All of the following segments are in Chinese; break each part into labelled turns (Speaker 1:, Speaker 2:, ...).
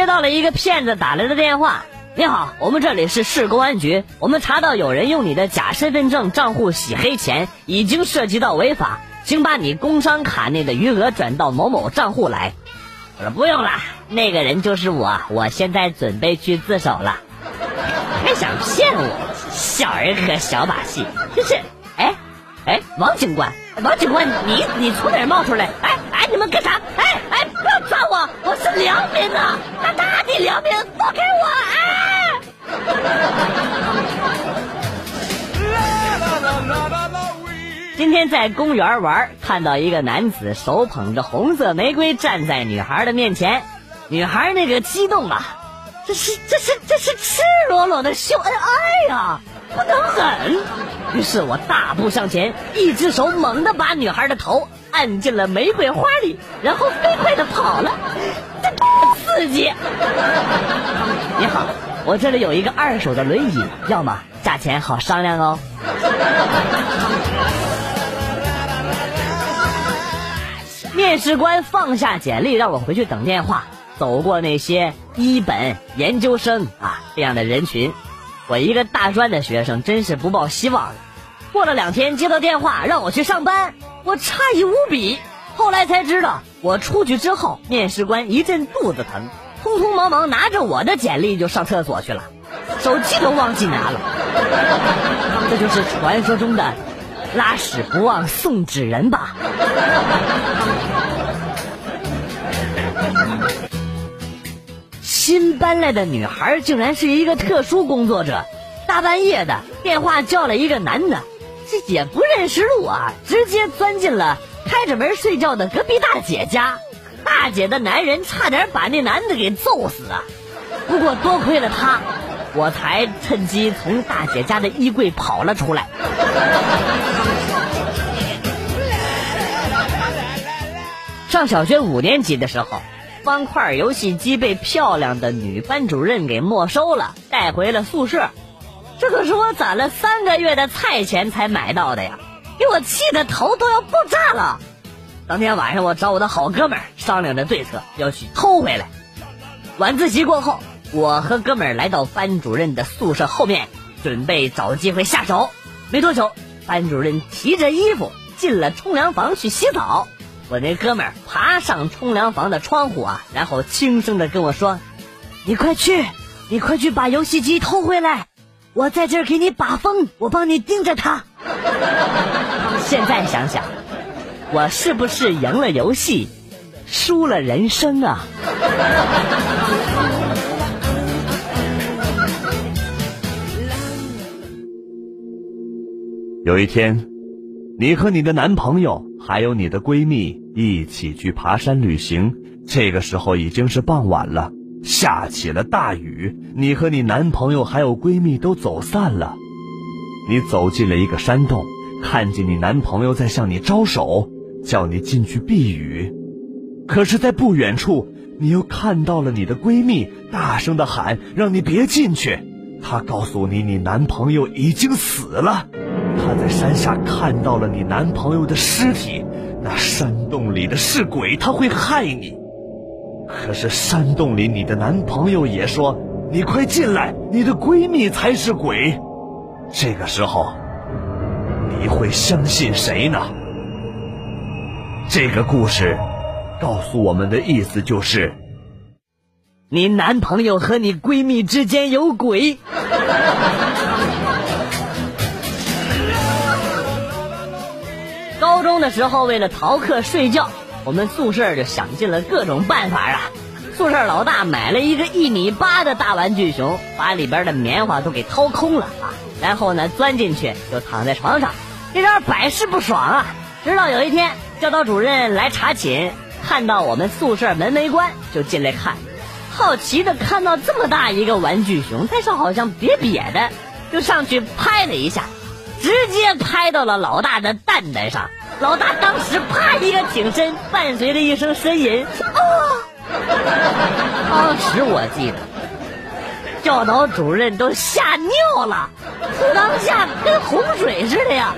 Speaker 1: 接到了一个骗子打来的电话。你好，我们这里是市公安局，我们查到有人用你的假身份证账户洗黑钱，已经涉及到违法，请把你工商卡内的余额转到某某账户来。我说不用了，那个人就是我，我现在准备去自首了。还想骗我，小儿科小把戏，就是，哎，哎，王警官，王警官，你你从哪儿冒出来？哎哎，你们干啥？哎哎，不要抓我，我是良民啊，大大的良民，放开我！啊。今天在公园玩，看到一个男子手捧着红色玫瑰站在女孩的面前，女孩那个激动啊！这是这是这是赤裸裸的秀恩爱呀，不能忍。于是我大步向前，一只手猛地把女孩的头按进了玫瑰花里，然后飞快的跑了，刺激！你好，我这里有一个二手的轮椅，要么？价钱好商量哦。面试官放下简历，让我回去等电话。走过那些一本研究生啊这样的人群，我一个大专的学生真是不抱希望了。过了两天接到电话让我去上班，我诧异无比。后来才知道，我出去之后，面试官一阵肚子疼，匆匆忙忙拿着我的简历就上厕所去了，手机都忘记拿了。这就是传说中的拉屎不忘送纸人吧。新搬来的女孩竟然是一个特殊工作者，大半夜的电话叫了一个男的，这也不认识路啊，直接钻进了开着门睡觉的隔壁大姐家，大姐的男人差点把那男的给揍死啊！不过多亏了他，我才趁机从大姐家的衣柜跑了出来。上小学五年级的时候。方块游戏机被漂亮的女班主任给没收了，带回了宿舍。这可是我攒了三个月的菜钱才买到的呀，给我气得头都要爆炸了。当天晚上，我找我的好哥们儿商量着对策，要去偷回来。晚自习过后，我和哥们儿来到班主任的宿舍后面，准备找机会下手。没多久，班主任提着衣服进了冲凉房去洗澡。我那哥们儿爬上冲凉房的窗户啊，然后轻声的跟我说：“你快去，你快去把游戏机偷回来，我在这儿给你把风，我帮你盯着他。”现在想想，我是不是赢了游戏，输了人生啊？
Speaker 2: 有一天，你和你的男朋友还有你的闺蜜。一起去爬山旅行，这个时候已经是傍晚了，下起了大雨。你和你男朋友还有闺蜜都走散了，你走进了一个山洞，看见你男朋友在向你招手，叫你进去避雨。可是，在不远处，你又看到了你的闺蜜大声的喊，让你别进去。她告诉你，你男朋友已经死了，她在山下看到了你男朋友的尸体。那山洞里的是鬼，他会害你。可是山洞里你的男朋友也说：“你快进来，你的闺蜜才是鬼。”这个时候，你会相信谁呢？这个故事告诉我们的意思就是：
Speaker 1: 你男朋友和你闺蜜之间有鬼。高中的时候，为了逃课睡觉，我们宿舍就想尽了各种办法啊。宿舍老大买了一个一米八的大玩具熊，把里边的棉花都给掏空了啊。然后呢，钻进去就躺在床上，这招百试不爽啊。直到有一天，教导主任来查寝，看到我们宿舍门没关，就进来看，好奇的看到这么大一个玩具熊，但是好像瘪瘪的，就上去拍了一下。直接拍到了老大的蛋蛋上，老大当时啪一个挺身，伴随着一声呻吟，啊！当时我记得，教导主任都吓尿了，当下跟洪水似的呀。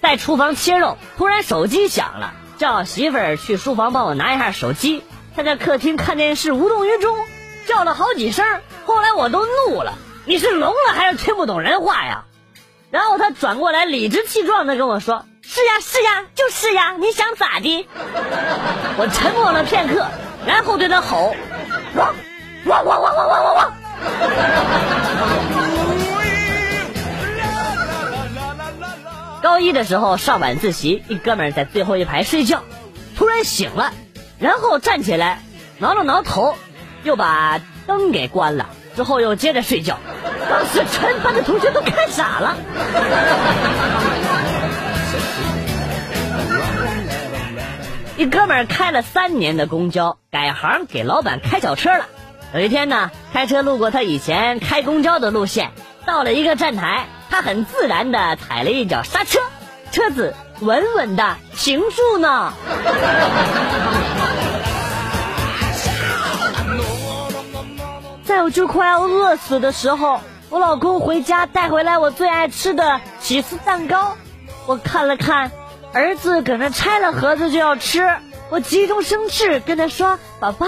Speaker 1: 在厨房切肉，突然手机响了，叫媳妇儿去书房帮我拿一下手机。他在客厅看电视无动于衷，叫了好几声。后来我都怒了，你是聋了还是听不懂人话呀？然后他转过来，理直气壮的跟我说：“是呀，是呀，就是呀，你想咋的？”我沉默了片刻，然后对他吼：“汪汪汪汪汪汪汪汪！”高一的时候上晚自习，一哥们在最后一排睡觉，突然醒了，然后站起来挠了挠头，又把灯给关了，之后又接着睡觉。当时全班的同学都看傻了。一哥们儿开了三年的公交，改行给老板开小车了。有一天呢，开车路过他以前开公交的路线，到了一个站台。他很自然的踩了一脚刹车，车子稳稳的停住呢。在我就快要饿死的时候，我老公回家带回来我最爱吃的起司蛋糕，我看了看，儿子搁那拆了盒子就要吃，我急中生智跟他说：“宝宝，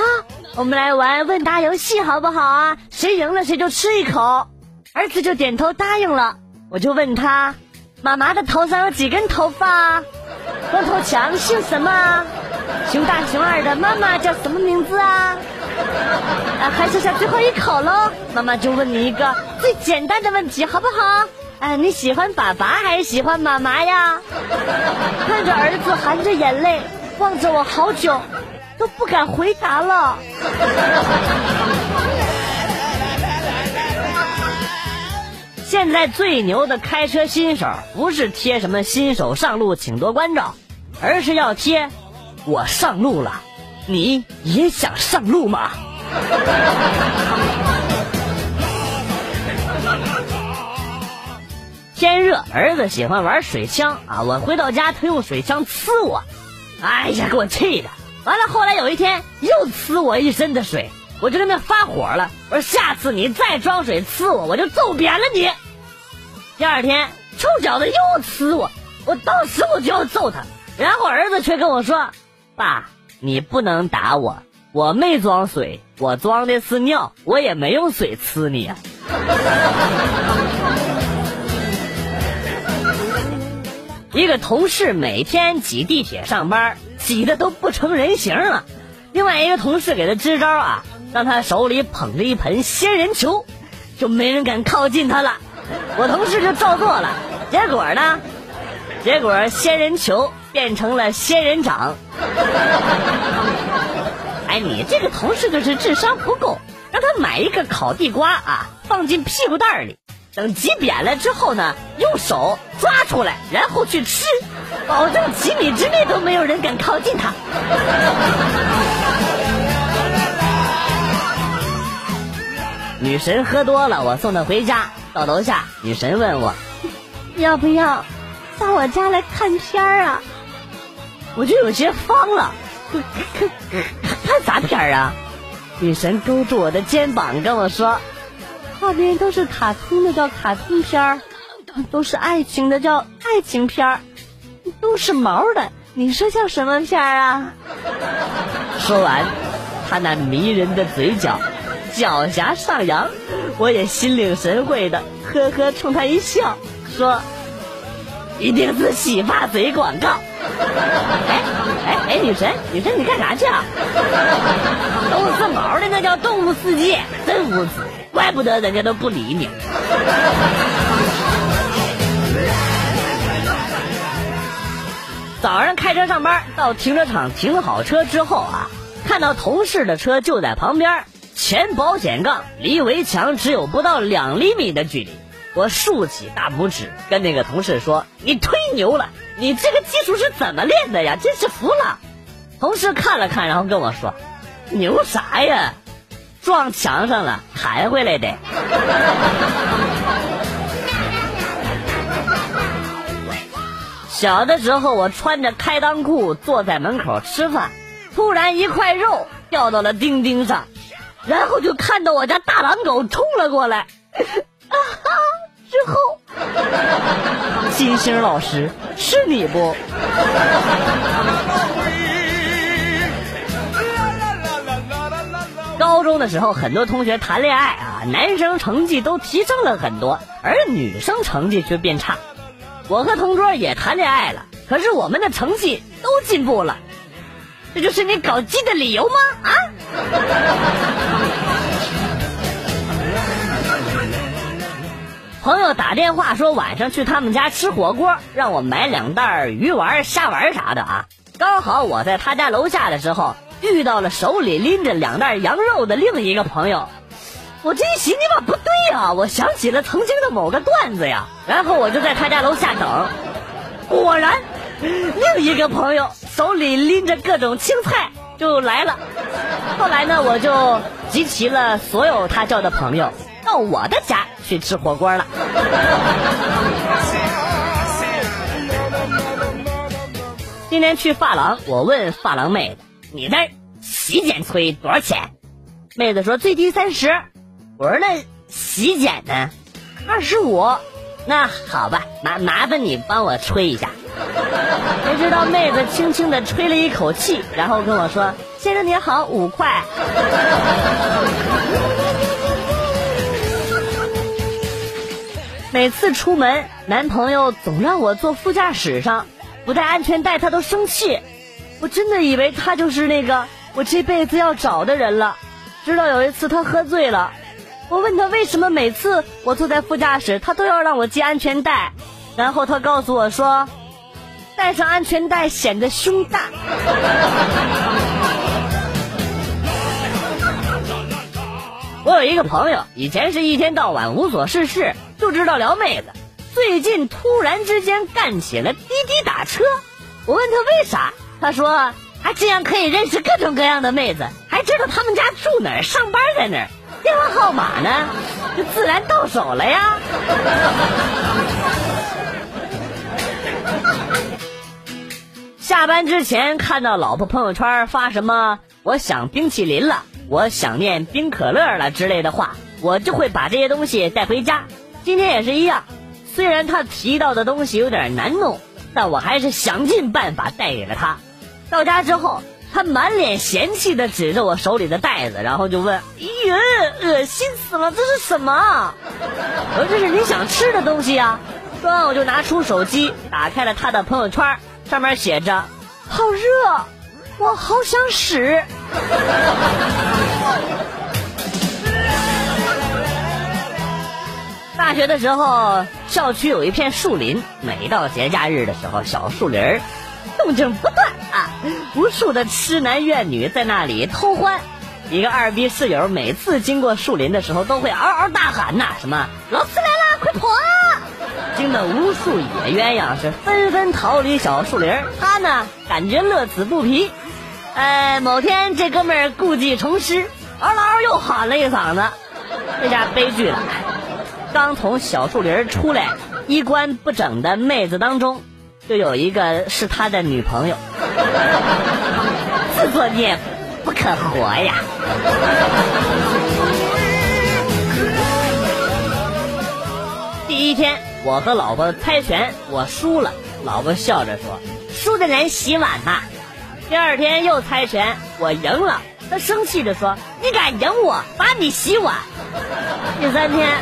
Speaker 1: 我们来玩问答游戏好不好啊？谁赢了谁就吃一口。”儿子就点头答应了。我就问他，妈妈的头上有几根头发？光头强姓什么？熊大熊二的妈妈叫什么名字啊？啊，还剩下最后一口喽！妈妈就问你一个最简单的问题，好不好？哎，你喜欢爸爸还是喜欢妈妈呀？看着儿子含着眼泪望着我好久，都不敢回答了。现在最牛的开车新手，不是贴什么新手上路请多关照，而是要贴“我上路了，你也想上路吗？” 天热，儿子喜欢玩水枪啊！我回到家，他用水枪呲我，哎呀，给我气的！完了，后来有一天又呲我一身的水，我就跟他发火了，我说：“下次你再装水呲我，我就揍扁了你！”第二天，臭小子又呲我，我当时我就要揍他，然后儿子却跟我说：“爸，你不能打我，我没装水，我装的是尿，我也没用水呲你啊。”一个同事每天挤地铁上班，挤的都不成人形了。另外一个同事给他支招啊，让他手里捧着一盆仙人球，就没人敢靠近他了。我同事就照做了，结果呢？结果仙人球变成了仙人掌。哎，你这个同事就是智商不够，让他买一个烤地瓜啊，放进屁股袋里，等挤扁了之后呢，用手抓出来，然后去吃，保证几米之内都没有人敢靠近他。女神喝多了，我送她回家。到楼下，女神问我，要不要到我家来看片儿啊？我就有些慌了，看看啥片儿啊？女神勾住我的肩膀跟我说，画面都是卡通的叫卡通片儿，都是爱情的叫爱情片儿，都是毛的，你说叫什么片儿啊？说完，她那迷人的嘴角。狡黠上扬，我也心领神会的，呵呵冲他一笑，说：“一定是洗发水广告。”哎哎哎，女神，女神你干啥去啊？都是毛的，那叫动物世界，真无耻，怪不得人家都不理你。早上开车上班，到停车场停好车之后啊，看到同事的车就在旁边。前保险杠离围墙只有不到两厘米的距离，我竖起大拇指跟那个同事说：“你忒牛了，你这个技术是怎么练的呀？真是服了。”同事看了看，然后跟我说：“牛啥呀？撞墙上了，弹回来的。” 小的时候，我穿着开裆裤坐在门口吃饭，突然一块肉掉到了钉钉上。然后就看到我家大狼狗冲了过来，啊哈！之后金星老师，是你不？高中的时候，很多同学谈恋爱啊，男生成绩都提升了很多，而女生成绩却变差。我和同桌也谈恋爱了，可是我们的成绩都进步了，这就是你搞基的理由吗？啊？朋友打电话说晚上去他们家吃火锅，让我买两袋鱼丸、虾丸啥的啊。刚好我在他家楼下的时候。遇到了手里拎着两袋羊肉的另一个朋友，我这一寻思吧，不对呀，我想起了曾经的某个段子呀，然后我就在他家楼下等，果然，另一个朋友手里拎着各种青菜就来了。后来呢，我就集齐了所有他叫的朋友，到我的家去吃火锅了。今天去发廊，我问发廊妹子。你那洗剪吹多少钱？妹子说最低三十。我说那洗剪呢？二十五。那好吧，麻麻烦你帮我吹一下。谁知道妹子轻轻的吹了一口气，然后跟我说：“先生您好，五块。”每次出门，男朋友总让我坐副驾驶上，不带安全带他都生气。我真的以为他就是那个我这辈子要找的人了，直到有一次他喝醉了，我问他为什么每次我坐在副驾驶，他都要让我系安全带，然后他告诉我说，戴上安全带显得胸大。一个朋友，以前是一天到晚无所事事，就知道撩妹子，最近突然之间干起了滴滴打车，我问他为啥？他说：“他这样可以认识各种各样的妹子，还知道他们家住哪儿，上班在哪儿，电话号码呢，就自然到手了呀。”下班之前看到老婆朋友圈发什么“我想冰淇淋了”“我想念冰可乐了”之类的话，我就会把这些东西带回家。今天也是一样，虽然他提到的东西有点难弄，但我还是想尽办法带给了他。到家之后，他满脸嫌弃的指着我手里的袋子，然后就问：“咦，恶心死了，这是什么？”我说：“这是你想吃的东西呀。”说完我就拿出手机，打开了他的朋友圈，上面写着：“好热，我好想屎。”大学的时候，校区有一片树林，每到节假日的时候，小树林儿。动静不断啊！无数的痴男怨女在那里偷欢。一个二逼室友每次经过树林的时候，都会嗷嗷大喊呐：“什么老师来了，快跑啊！”惊得无数野鸳鸯是纷纷逃离小树林。他呢，感觉乐此不疲。呃，某天这哥们故技重施，嗷嗷又喊了一嗓子，这下悲剧了。刚从小树林出来，衣冠不整的妹子当中。就有一个是他的女朋友，自作孽不可活呀！第一天，我和老婆猜拳，我输了，老婆笑着说：“输的人洗碗吧。”第二天又猜拳，我赢了，他生气的说：“你敢赢我，把你洗碗。”第三天，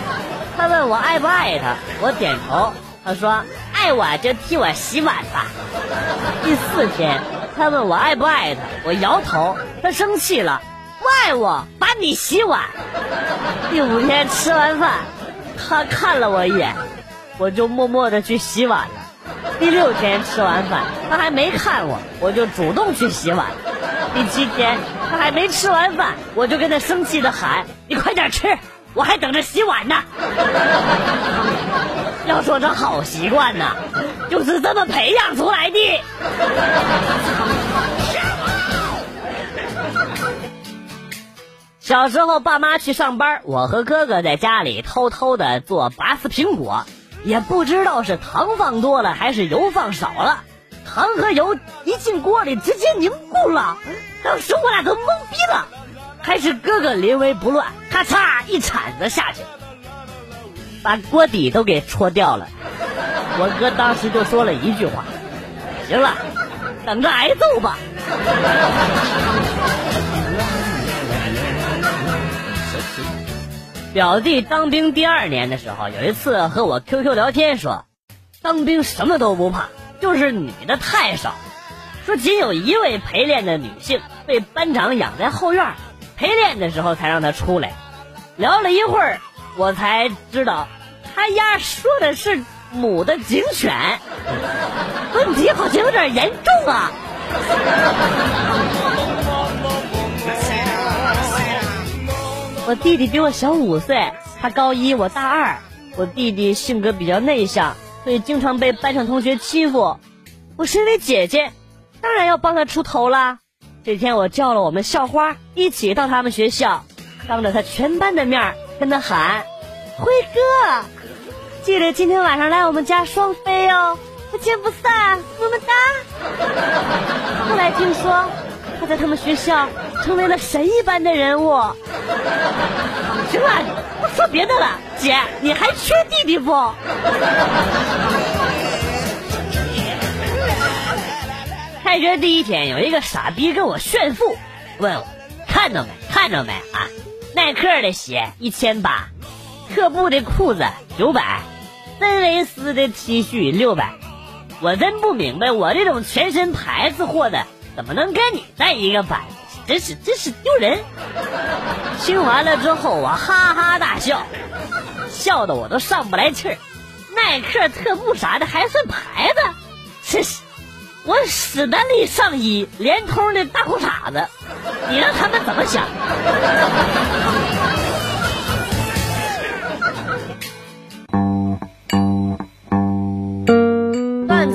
Speaker 1: 他问我爱不爱他，我点头，他说。爱我就替我洗碗吧。第四天，他问我爱不爱他，我摇头。他生气了，不爱我，把你洗碗。第五天吃完饭，他看了我一眼，我就默默的去洗碗了。第六天吃完饭，他还没看我，我就主动去洗碗。第七天，他还没吃完饭，我就跟他生气的喊：“你快点吃，我还等着洗碗呢。” 要说这好习惯呐，就是这么培养出来的。小时候爸妈去上班，我和哥哥在家里偷偷的做拔丝苹果，也不知道是糖放多了还是油放少了，糖和油一进锅里直接凝固了，当时我俩都懵逼了，还是哥哥临危不乱，咔嚓一铲子下去。把锅底都给戳掉了。我哥当时就说了一句话：“行了，等着挨揍吧。”表弟当兵第二年的时候，有一次和我 QQ 聊天说，当兵什么都不怕，就是女的太少。说仅有一位陪练的女性被班长养在后院，陪练的时候才让她出来。聊了一会儿，我才知道，他丫说的是母的警犬，问题好像有点严重啊。我弟弟比我小五岁，他高一，我大二。我弟弟性格比较内向，所以经常被班上同学欺负。我身为姐姐，当然要帮他出头啦。这天我叫了我们校花一起到他们学校，当着他全班的面跟他喊：“辉哥，记得今天晚上来我们家双飞哦，不见不散，么么哒。”后来听说。他在他们学校成为了神一般的人物。行了，不说别的了，姐，你还缺弟弟不？开学第一天，有一个傻逼跟我炫富，问我看着没？看着没啊？耐克的鞋一千八，特步的裤子九百，真维斯的 T 恤六百。我真不明白，我这种全身牌子货的。怎么能跟你在一个班？真是真是丢人！听完了之后，我哈哈大笑，笑得我都上不来气儿。耐克、特步啥的还算牌子？真是！我史丹利上衣，连通的大裤衩子，你让他们怎么想？